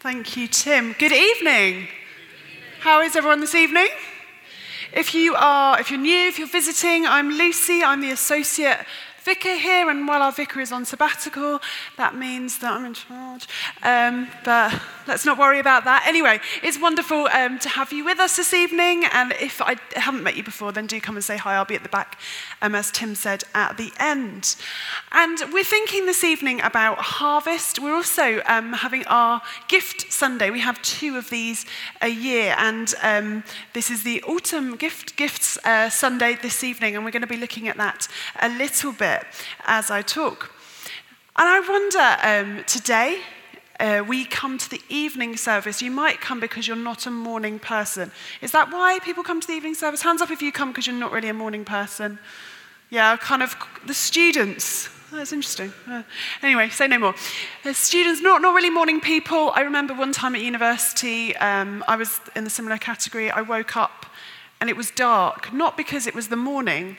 Thank you, Tim. Good evening. How is everyone this evening? If you are, if you're new, if you're visiting, I'm Lucy. I'm the associate vicar here, and while our vicar is on sabbatical, that means that I'm in charge. Um, but let's not worry about that. Anyway, it's wonderful um, to have you with us this evening. And if I haven't met you before, then do come and say hi. I'll be at the back, um, as Tim said at the end. And we're thinking this evening about harvest. We're also um, having our gift Sunday. We have two of these a year, and um, this is the autumn gift gifts uh, Sunday this evening, and we're going to be looking at that a little bit bit as I talk. And I wonder um, today, uh, we come to the evening service. You might come because you're not a morning person. Is that why people come to the evening service? Hands up if you come because you're not really a morning person. Yeah, kind of the students. That's interesting. Uh, anyway, say no more. The students, not, not really morning people. I remember one time at university, um, I was in the similar category. I woke up and it was dark, not because it was the morning.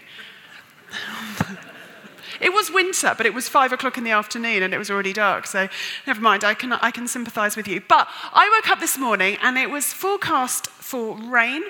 It was winter, but it was five o'clock in the afternoon and it was already dark, so never mind, I can, I can sympathize with you. But I woke up this morning and it was forecast for rain.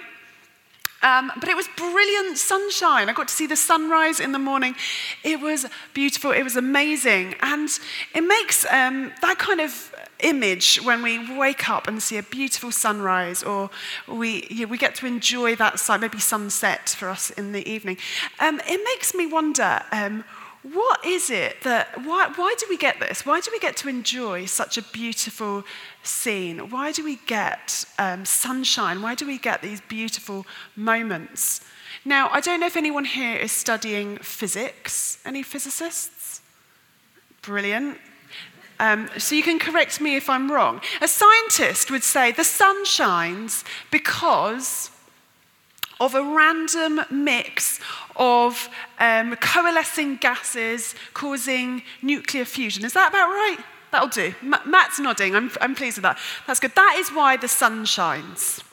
Um, but it was brilliant sunshine. I got to see the sunrise in the morning. It was beautiful. It was amazing. And it makes um, that kind of image when we wake up and see a beautiful sunrise, or we, we get to enjoy that sun, maybe sunset for us in the evening. Um, it makes me wonder um, what is it that, why, why do we get this? Why do we get to enjoy such a beautiful scene? Why do we get um, sunshine? Why do we get these beautiful moments? Now, I don't know if anyone here is studying physics. Any physicists? Brilliant. Um, so you can correct me if I'm wrong. A scientist would say the sun shines because of a random mix of um, coalescing gases causing nuclear fusion. Is that about right? That'll do. M- Matt's nodding. I'm, I'm pleased with that. That's good. That is why the sun shines.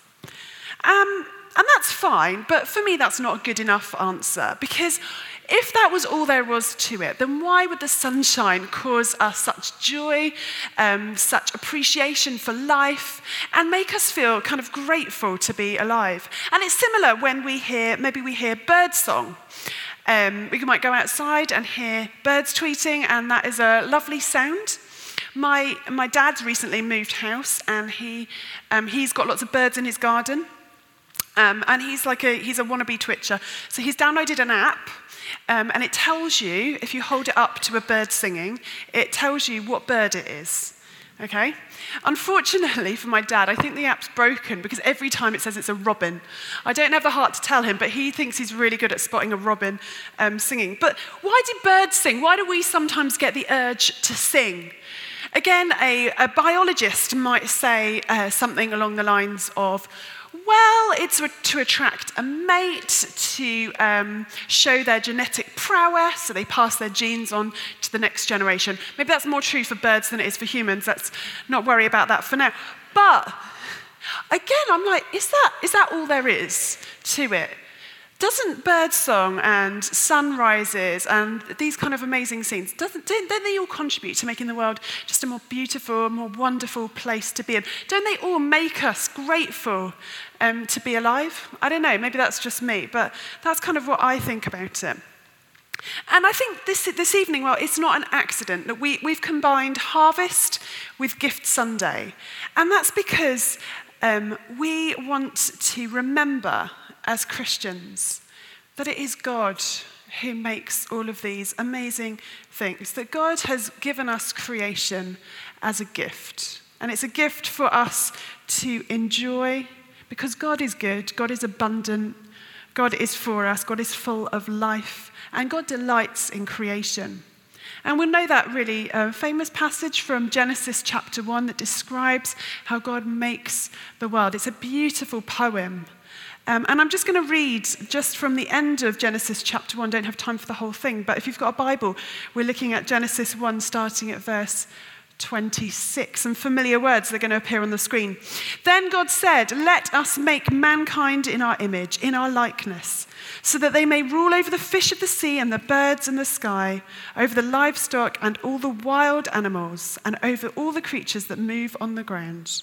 Um, and that's fine, but for me, that's not a good enough answer because if that was all there was to it, then why would the sunshine cause us such joy, um, such appreciation for life, and make us feel kind of grateful to be alive? And it's similar when we hear, maybe we hear birdsong. Um, we might go outside and hear birds tweeting, and that is a lovely sound. My, my dad's recently moved house, and he, um, he's got lots of birds in his garden. Um, and he's like a, he's a wannabe twitcher. So he's downloaded an app um, and it tells you, if you hold it up to a bird singing, it tells you what bird it is. Okay? Unfortunately for my dad, I think the app's broken because every time it says it's a robin. I don't have the heart to tell him, but he thinks he's really good at spotting a robin um, singing. But why do birds sing? Why do we sometimes get the urge to sing? Again, a, a biologist might say uh, something along the lines of, well, it's to attract a mate, to um, show their genetic prowess, so they pass their genes on to the next generation. Maybe that's more true for birds than it is for humans. Let's not worry about that for now. But again, I'm like, is that, is that all there is to it? Doesn't birdsong and sunrises and these kind of amazing scenes, doesn't, don't, they all contribute to making the world just a more beautiful, more wonderful place to be in? Don't they all make us grateful um, to be alive? I don't know, maybe that's just me, but that's kind of what I think about it. And I think this, this evening, well, it's not an accident that we, we've combined harvest with Gift Sunday. And that's because um, we want to remember as Christians that it is God who makes all of these amazing things, that God has given us creation as a gift. And it's a gift for us to enjoy because God is good, God is abundant, God is for us, God is full of life, and God delights in creation. And we'll know that really uh, famous passage from Genesis chapter 1 that describes how God makes the world. It's a beautiful poem um, and I'm just going to read just from the end of Genesis chapter 1. Don't have time for the whole thing, but if you've got a Bible, we're looking at Genesis 1, starting at verse 26. Some familiar words are going to appear on the screen. Then God said, Let us make mankind in our image, in our likeness, so that they may rule over the fish of the sea and the birds in the sky, over the livestock and all the wild animals, and over all the creatures that move on the ground.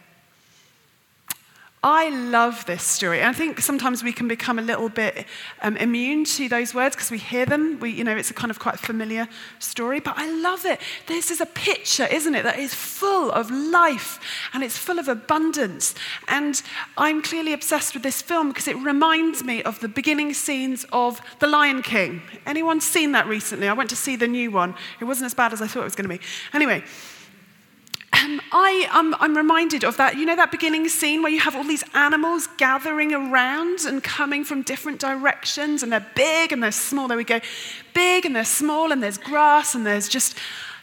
I love this story. I think sometimes we can become a little bit um, immune to those words because we hear them. We, you know, it's a kind of quite familiar story, but I love it. This is a picture, isn't it, that is full of life and it's full of abundance. And I'm clearly obsessed with this film because it reminds me of the beginning scenes of The Lion King. Anyone seen that recently? I went to see the new one. It wasn't as bad as I thought it was going to be. Anyway, um, I, um, I'm reminded of that, you know, that beginning scene where you have all these animals gathering around and coming from different directions, and they're big and they're small. There we go. Big and they're small, and there's grass, and there's just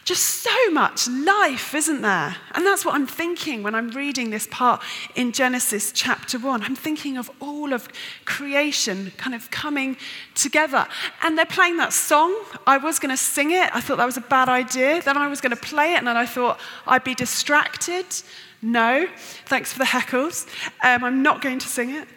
just so much life, isn't there? And that's what I'm thinking when I'm reading this part in Genesis chapter 1. I'm thinking of all of creation kind of coming together. And they're playing that song. I was going to sing it. I thought that was a bad idea. Then I was going to play it, and then I thought I'd be distracted. No, thanks for the heckles. Um, I'm not going to sing it.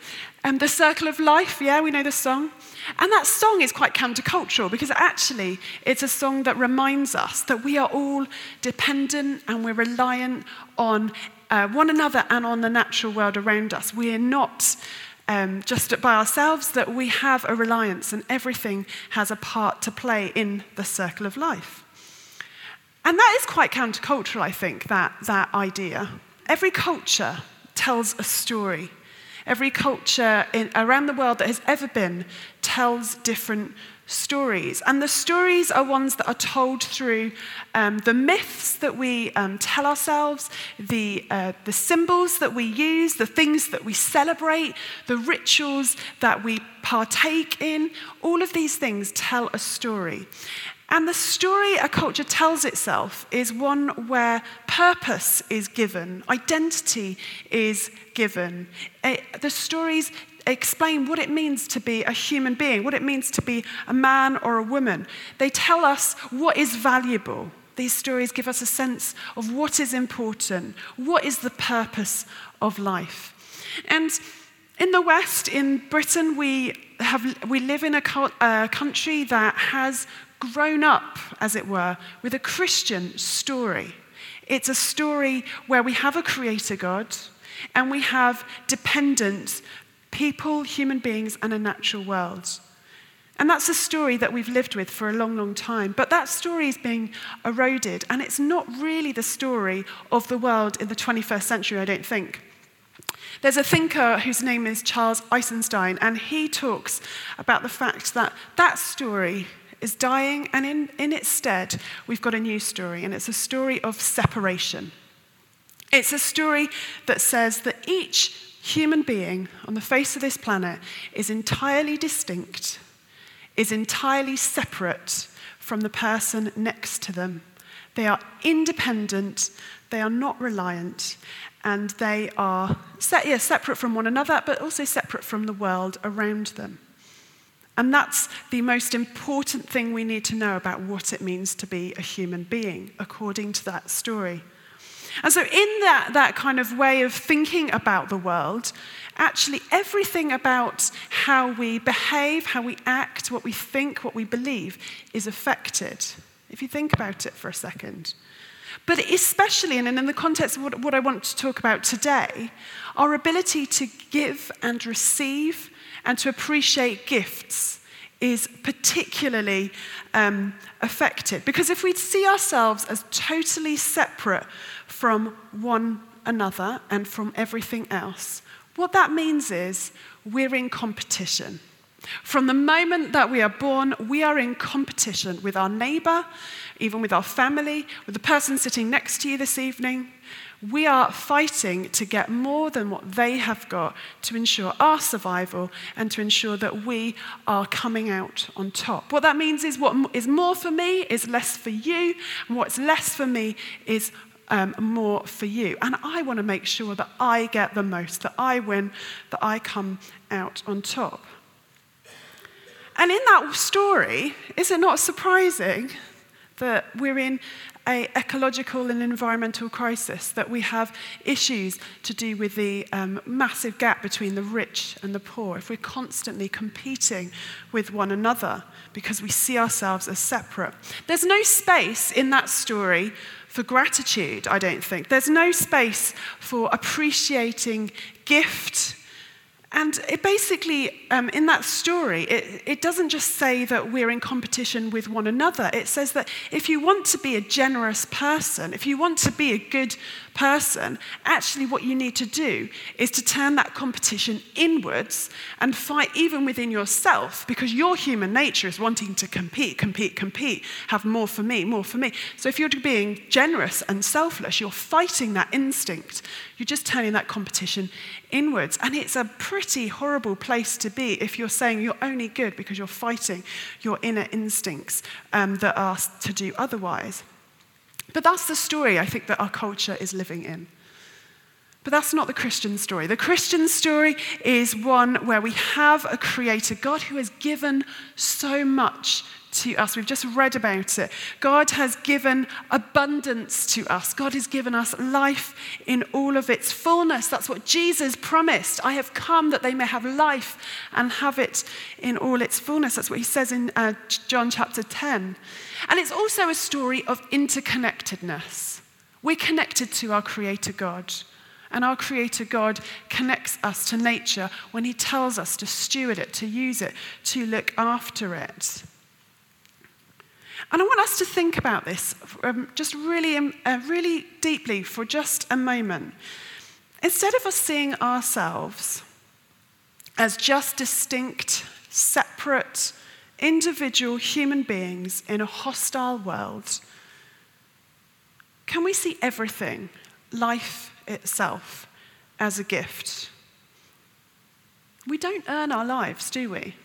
Um, the Circle of Life, yeah, we know the song. And that song is quite countercultural because actually it's a song that reminds us that we are all dependent and we're reliant on uh, one another and on the natural world around us. We are not um, just by ourselves, that we have a reliance and everything has a part to play in the circle of life. And that is quite countercultural, I think, that, that idea. Every culture tells a story Every culture in, around the world that has ever been tells different stories. And the stories are ones that are told through um, the myths that we um, tell ourselves, the, uh, the symbols that we use, the things that we celebrate, the rituals that we partake in. All of these things tell a story. And the story a culture tells itself is one where purpose is given, identity is given. Eh, the stories explain what it means to be a human being, what it means to be a man or a woman. They tell us what is valuable. These stories give us a sense of what is important, what is the purpose of life. And in the West, in Britain, we, have, we live in a, a country that has grown up, as it were, with a Christian story. It's a story where we have a creator God and we have dependent people, human beings, and a natural world. And that's a story that we've lived with for a long, long time. But that story is being eroded, and it's not really the story of the world in the 21st century, I don't think. There's a thinker whose name is Charles Eisenstein, and he talks about the fact that that story is dying, and in, in its stead, we've got a new story, and it's a story of separation. It's a story that says that each human being on the face of this planet is entirely distinct, is entirely separate from the person next to them. They are independent, they are not reliant, and they are yeah, separate from one another, but also separate from the world around them. And that's the most important thing we need to know about what it means to be a human being, according to that story. And so, in that, that kind of way of thinking about the world, actually everything about how we behave, how we act, what we think, what we believe is affected. If you think about it for a second. But especially, and in the context of what, what I want to talk about today, our ability to give and receive and to appreciate gifts is particularly um, affected. Because if we see ourselves as totally separate from one another and from everything else, what that means is we're in competition. From the moment that we are born, we are in competition with our neighbor, even with our family, with the person sitting next to you this evening. We are fighting to get more than what they have got to ensure our survival and to ensure that we are coming out on top. What that means is what is more for me is less for you, and what's less for me is um, more for you. And I want to make sure that I get the most, that I win, that I come out on top. And in that story, is it not surprising that we're in a ecological and environmental crisis, that we have issues to do with the um, massive gap between the rich and the poor, if we're constantly competing with one another because we see ourselves as separate. There's no space in that story for gratitude, I don't think. There's no space for appreciating gift and it basically, um, in that story, it, it doesn't just say that we're in competition with one another. It says that if you want to be a generous person, if you want to be a good person, actually what you need to do is to turn that competition inwards and fight even within yourself because your human nature is wanting to compete, compete, compete, have more for me, more for me. So if you're being generous and selfless, you're fighting that instinct. You're just turning that competition inwards. And it's a pretty horrible place to be if you're saying you're only good because you're fighting your inner instincts um, that are to do otherwise. But that's the story I think that our culture is living in. But that's not the Christian story. The Christian story is one where we have a creator, God who has given so much to us. We've just read about it. God has given abundance to us. God has given us life in all of its fullness. That's what Jesus promised. I have come that they may have life and have it in all its fullness. That's what he says in uh, John chapter 10. And it's also a story of interconnectedness. We're connected to our Creator God. And our Creator God connects us to nature when He tells us to steward it, to use it, to look after it. And I want us to think about this um, just really, um, uh, really deeply for just a moment. Instead of us seeing ourselves as just distinct, separate, individual human beings in a hostile world, can we see everything, life itself, as a gift? We don't earn our lives, do we?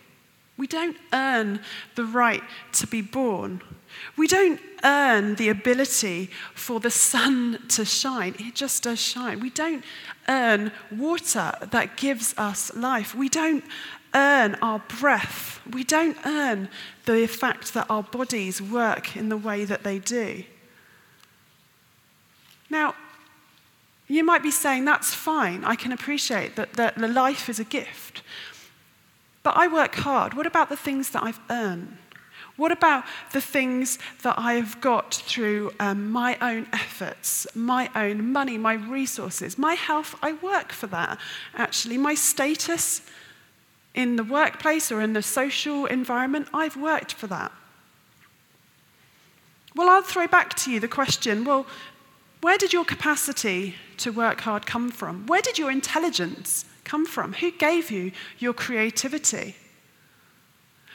We don't earn the right to be born. We don't earn the ability for the sun to shine. It just does shine. We don't earn water that gives us life. We don't earn our breath. We don't earn the fact that our bodies work in the way that they do. Now, you might be saying, that's fine. I can appreciate that, that the life is a gift. But I work hard. What about the things that I've earned? What about the things that I have got through um, my own efforts, my own money, my resources, my health? I work for that, actually. My status in the workplace or in the social environment, I've worked for that. Well, I'll throw back to you the question well, where did your capacity to work hard come from? Where did your intelligence come from? Who gave you your creativity?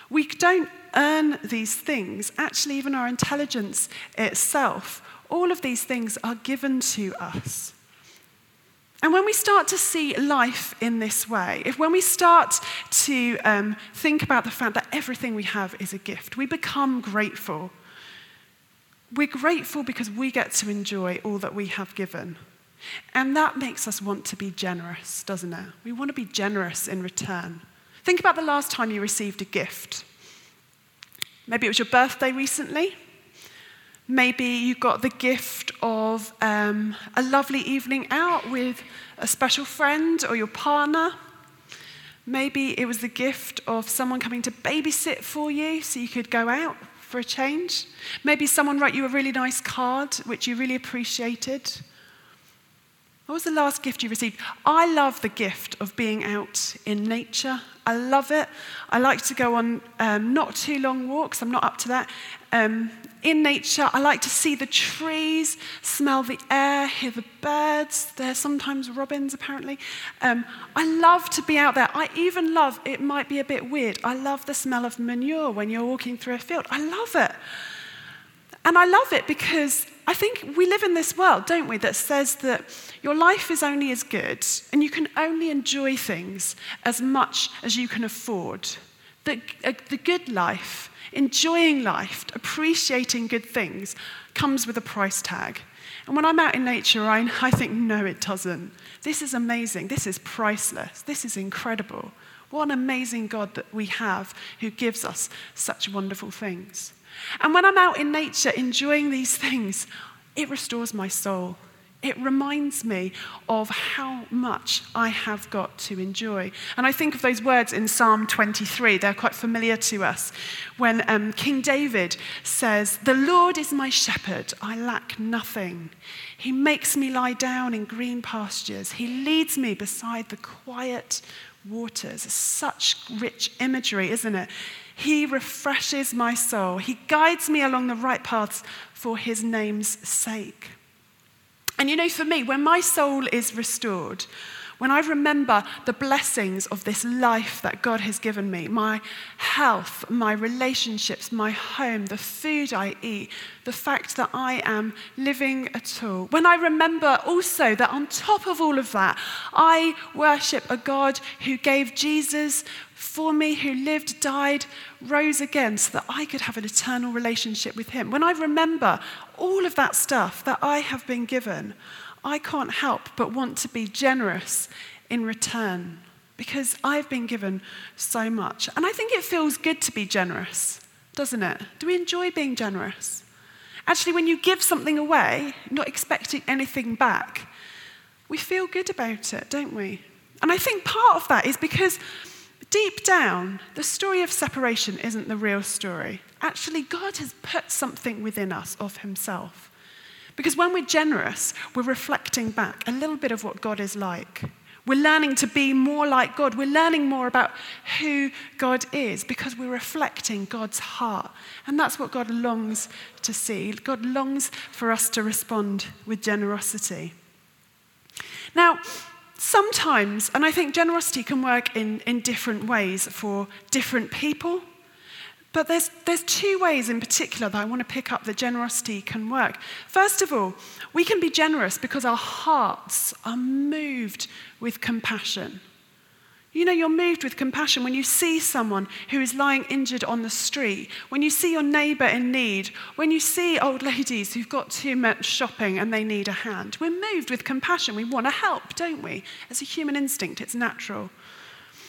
We don't earn these things. Actually, even our intelligence itself, all of these things are given to us. And when we start to see life in this way, if when we start to um, think about the fact that everything we have is a gift, we become grateful. We're grateful because we get to enjoy all that we have given. And that makes us want to be generous, doesn't it? We want to be generous in return. Think about the last time you received a gift. Maybe it was your birthday recently. Maybe you got the gift of um, a lovely evening out with a special friend or your partner. Maybe it was the gift of someone coming to babysit for you so you could go out for a change. Maybe someone wrote you a really nice card which you really appreciated. What was the last gift you received? I love the gift of being out in nature. I love it. I like to go on um, not too long walks. I'm not up to that. Um, in nature, I like to see the trees, smell the air, hear the birds. There's sometimes robins, apparently. Um, I love to be out there. I even love, it might be a bit weird, I love the smell of manure when you're walking through a field. I love it. And I love it because I think we live in this world, don't we, that says that your life is only as good and you can only enjoy things as much as you can afford. That uh, the good life, enjoying life, appreciating good things, comes with a price tag. And when I'm out in nature, I, I think, no, it doesn't. This is amazing. This is priceless. This is incredible. What an amazing God that we have who gives us such wonderful things. And when I'm out in nature enjoying these things, it restores my soul. It reminds me of how much I have got to enjoy. And I think of those words in Psalm 23. They're quite familiar to us. When um, King David says, The Lord is my shepherd, I lack nothing. He makes me lie down in green pastures, He leads me beside the quiet waters. Such rich imagery, isn't it? He refreshes my soul. He guides me along the right paths for his name's sake. And you know, for me, when my soul is restored, when I remember the blessings of this life that God has given me my health, my relationships, my home, the food I eat, the fact that I am living at all. When I remember also that on top of all of that, I worship a God who gave Jesus for me, who lived, died, rose again, so that I could have an eternal relationship with Him. When I remember all of that stuff that I have been given, I can't help but want to be generous in return because I've been given so much. And I think it feels good to be generous, doesn't it? Do we enjoy being generous? Actually, when you give something away, not expecting anything back, we feel good about it, don't we? And I think part of that is because deep down, the story of separation isn't the real story. Actually, God has put something within us of Himself. Because when we're generous, we're reflecting back a little bit of what God is like. We're learning to be more like God. We're learning more about who God is because we're reflecting God's heart. And that's what God longs to see. God longs for us to respond with generosity. Now, sometimes, and I think generosity can work in, in different ways for different people. But there's, there's two ways in particular that I want to pick up that generosity can work. First of all, we can be generous because our hearts are moved with compassion. You know, you're moved with compassion when you see someone who is lying injured on the street, when you see your neighbour in need, when you see old ladies who've got too much shopping and they need a hand. We're moved with compassion. We want to help, don't we? It's a human instinct, it's natural.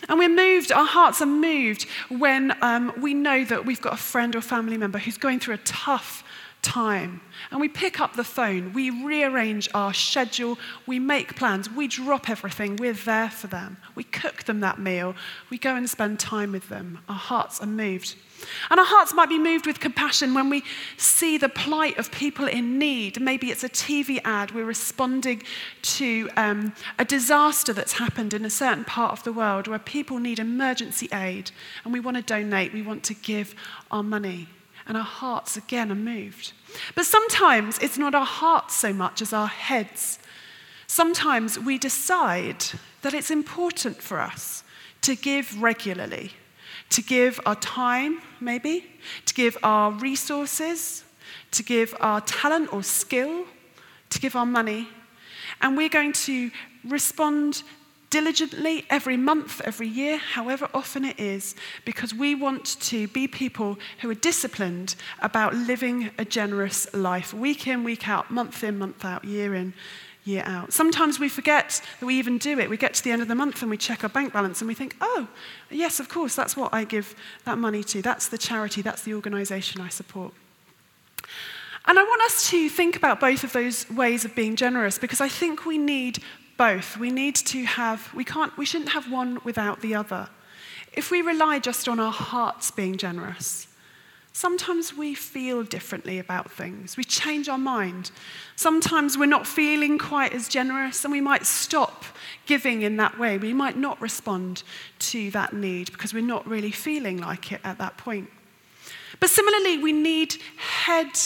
And we're moved, our hearts are moved when um, we know that we've got a friend or family member who's going through a tough time. And we pick up the phone, we rearrange our schedule, we make plans, we drop everything, we're there for them. We cook them that meal, we go and spend time with them. Our hearts are moved. And our hearts might be moved with compassion when we see the plight of people in need. Maybe it's a TV ad, we're responding to um, a disaster that's happened in a certain part of the world where people need emergency aid, and we want to donate, we want to give our money. And our hearts again are moved. But sometimes it's not our hearts so much as our heads. Sometimes we decide that it's important for us to give regularly to give our time, maybe, to give our resources, to give our talent or skill, to give our money. And we're going to respond diligently every month, every year, however often it is, because we want to be people who are disciplined about living a generous life, week in, week out, month in, month out, year in, year out. Sometimes we forget that we even do it. We get to the end of the month and we check our bank balance and we think, oh, yes, of course, that's what I give that money to. That's the charity, that's the organization I support. And I want us to think about both of those ways of being generous because I think we need both. We need to have, we can't, we shouldn't have one without the other. If we rely just on our hearts being generous, Sometimes we feel differently about things. We change our mind. Sometimes we're not feeling quite as generous and we might stop giving in that way. We might not respond to that need because we're not really feeling like it at that point. But similarly, we need head,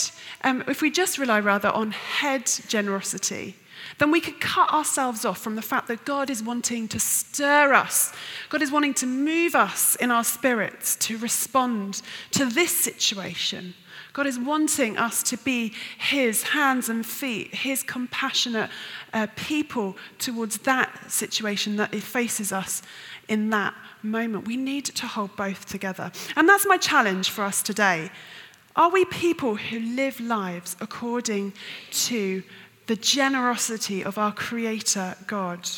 um, if we just rely rather on head generosity, then we could cut ourselves off from the fact that God is wanting to stir us. God is wanting to move us in our spirits to respond to this situation. God is wanting us to be His hands and feet, His compassionate uh, people towards that situation that faces us in that moment. We need to hold both together. And that's my challenge for us today. Are we people who live lives according to the generosity of our Creator God?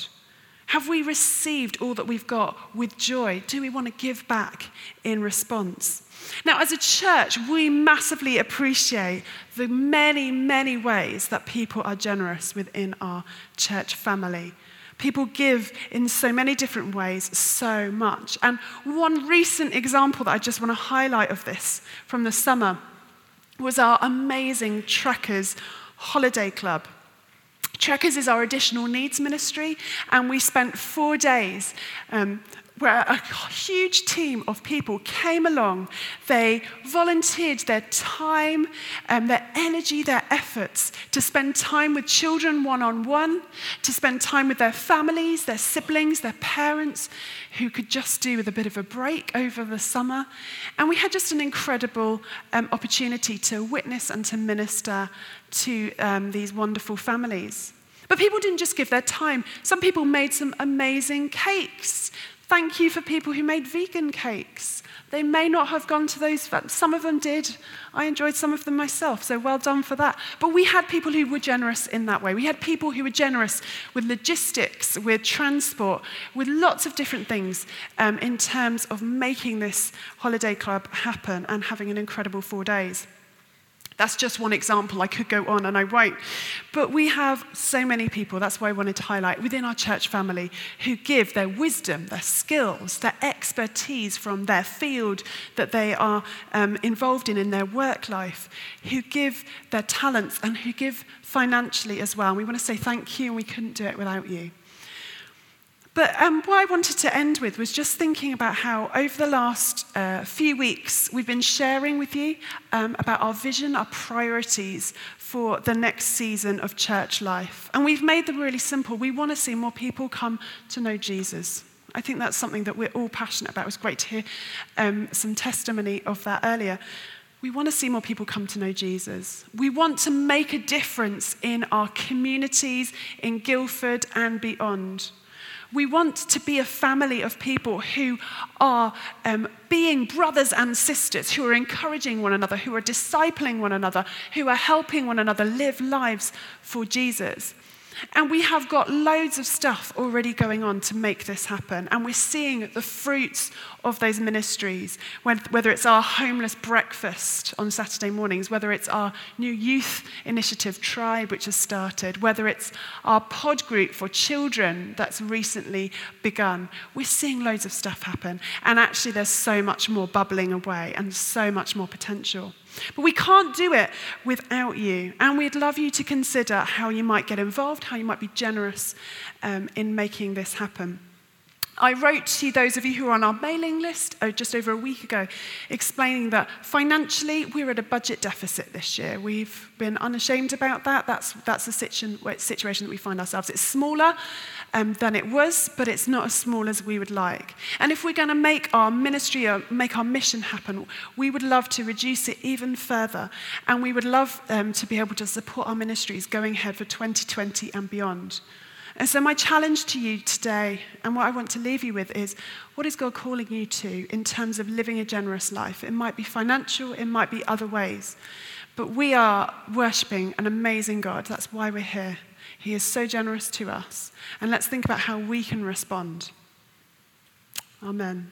Have we received all that we've got with joy? Do we want to give back in response? Now, as a church, we massively appreciate the many, many ways that people are generous within our church family. People give in so many different ways, so much. And one recent example that I just want to highlight of this from the summer was our amazing Trekkers Holiday Club. Trekkers is our additional needs ministry, and we spent four days um, where a huge team of people came along. They volunteered their time, um, their energy, their efforts to spend time with children one on one, to spend time with their families, their siblings, their parents, who could just do with a bit of a break over the summer. And we had just an incredible um, opportunity to witness and to minister to um, these wonderful families. But people didn't just give their time. Some people made some amazing cakes. Thank you for people who made vegan cakes. They may not have gone to those, some of them did. I enjoyed some of them myself, so well done for that. But we had people who were generous in that way. We had people who were generous with logistics, with transport, with lots of different things um, in terms of making this holiday club happen and having an incredible four days. That's just one example. I could go on and I won't. But we have so many people, that's why I wanted to highlight, within our church family who give their wisdom, their skills, their expertise from their field that they are um, involved in in their work life, who give their talents and who give financially as well. And we want to say thank you, and we couldn't do it without you. But um, what I wanted to end with was just thinking about how, over the last uh, few weeks, we've been sharing with you um, about our vision, our priorities for the next season of church life. And we've made them really simple. We want to see more people come to know Jesus. I think that's something that we're all passionate about. It was great to hear um, some testimony of that earlier. We want to see more people come to know Jesus. We want to make a difference in our communities, in Guildford and beyond. We want to be a family of people who are um, being brothers and sisters, who are encouraging one another, who are discipling one another, who are helping one another live lives for Jesus. And we have got loads of stuff already going on to make this happen. And we're seeing the fruits of those ministries, whether it's our homeless breakfast on Saturday mornings, whether it's our new youth initiative tribe, which has started, whether it's our pod group for children that's recently begun. We're seeing loads of stuff happen. And actually, there's so much more bubbling away and so much more potential. But we can't do it without you. And we'd love you to consider how you might get involved, how you might be generous um, in making this happen. I wrote to those of you who are on our mailing list oh, just over a week ago, explaining that financially we're at a budget deficit this year. We've been unashamed about that. That's, that's the situation, situation that we find ourselves. It's smaller um, than it was, but it's not as small as we would like. And if we're going to make our ministry, or make our mission happen, we would love to reduce it even further. And we would love um, to be able to support our ministries going ahead for 2020 and beyond. And so, my challenge to you today, and what I want to leave you with, is what is God calling you to in terms of living a generous life? It might be financial, it might be other ways. But we are worshipping an amazing God. That's why we're here. He is so generous to us. And let's think about how we can respond. Amen.